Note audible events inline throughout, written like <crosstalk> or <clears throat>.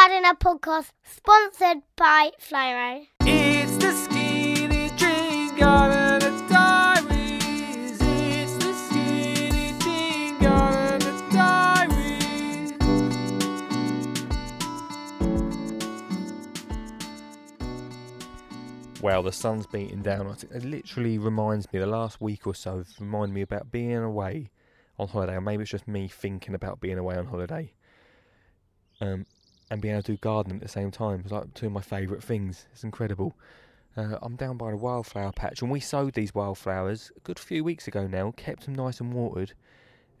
Gardener podcast sponsored by Flymo. It's the Skinny Jean Gardener Diaries. It's the Skinny Jean Gardener Diaries. Well, the sun's beating down. It literally reminds me, the last week or so, has reminded me about being away on holiday. Or maybe it's just me thinking about being away on holiday. Um, and being able to do gardening at the same time. It's like two of my favourite things. It's incredible. Uh, I'm down by the wildflower patch, and we sowed these wildflowers a good few weeks ago now, kept them nice and watered,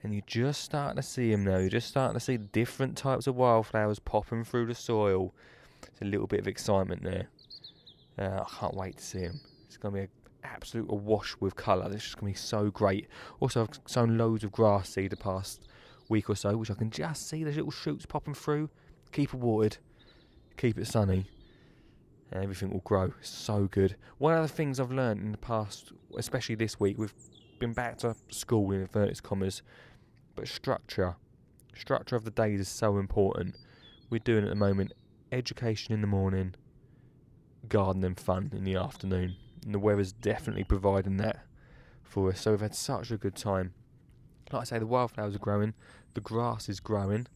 and you're just starting to see them now. You're just starting to see different types of wildflowers popping through the soil. It's a little bit of excitement there. Uh, I can't wait to see them. It's going to be an absolute awash with colour. This is going to be so great. Also, I've sown loads of grass seed the past week or so, which I can just see the little shoots popping through. Keep it watered, keep it sunny, and everything will grow. So good. One of the things I've learned in the past, especially this week, we've been back to school in inverted commas, but structure, structure of the days is so important. We're doing at the moment education in the morning, gardening fun in the afternoon, and the weather's definitely providing that for us. So we've had such a good time. Like I say, the wildflowers are growing, the grass is growing,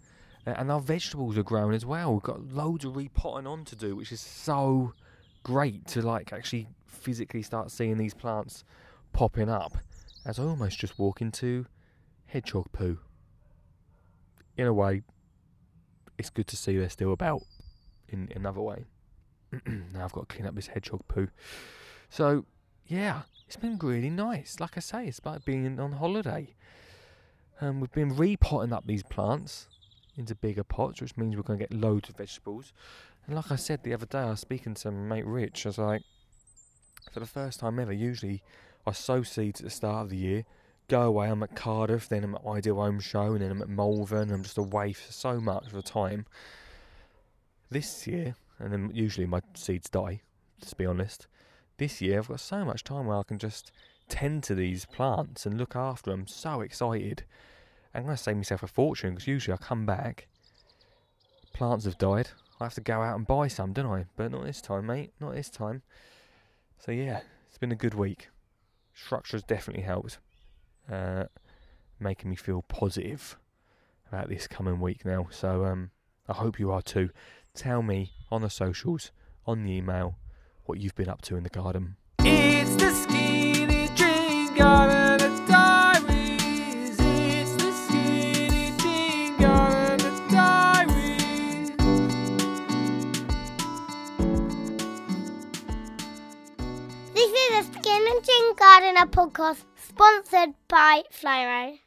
and our vegetables are growing as well. We've got loads of repotting on to do, which is so great to like actually physically start seeing these plants popping up. As I almost just walk into hedgehog poo. In a way, it's good to see they're still about. In another way, <clears throat> now I've got to clean up this hedgehog poo. So yeah, it's been really nice. Like I say, it's like being on holiday. Um, we've been repotting up these plants into bigger pots, which means we're going to get loads of vegetables. And like I said the other day, I was speaking to my mate Rich. I was like, for the first time ever, usually I sow seeds at the start of the year, go away. I'm at Cardiff, then I'm at Ideal Home Show, and then I'm at Malvern. I'm just away for so much of the time. This year, and then usually my seeds die. To be honest, this year I've got so much time where I can just tend to these plants and look after them. So excited. I'm going to save myself a fortune because usually I come back, plants have died. I have to go out and buy some, don't I? But not this time, mate. Not this time. So yeah, it's been a good week. Structure's definitely helped, uh, making me feel positive about this coming week now. So um, I hope you are too. Tell me on the socials, on the email, what you've been up to in the garden. It's the A Skinny Jean Gardener podcast sponsored by Flymo.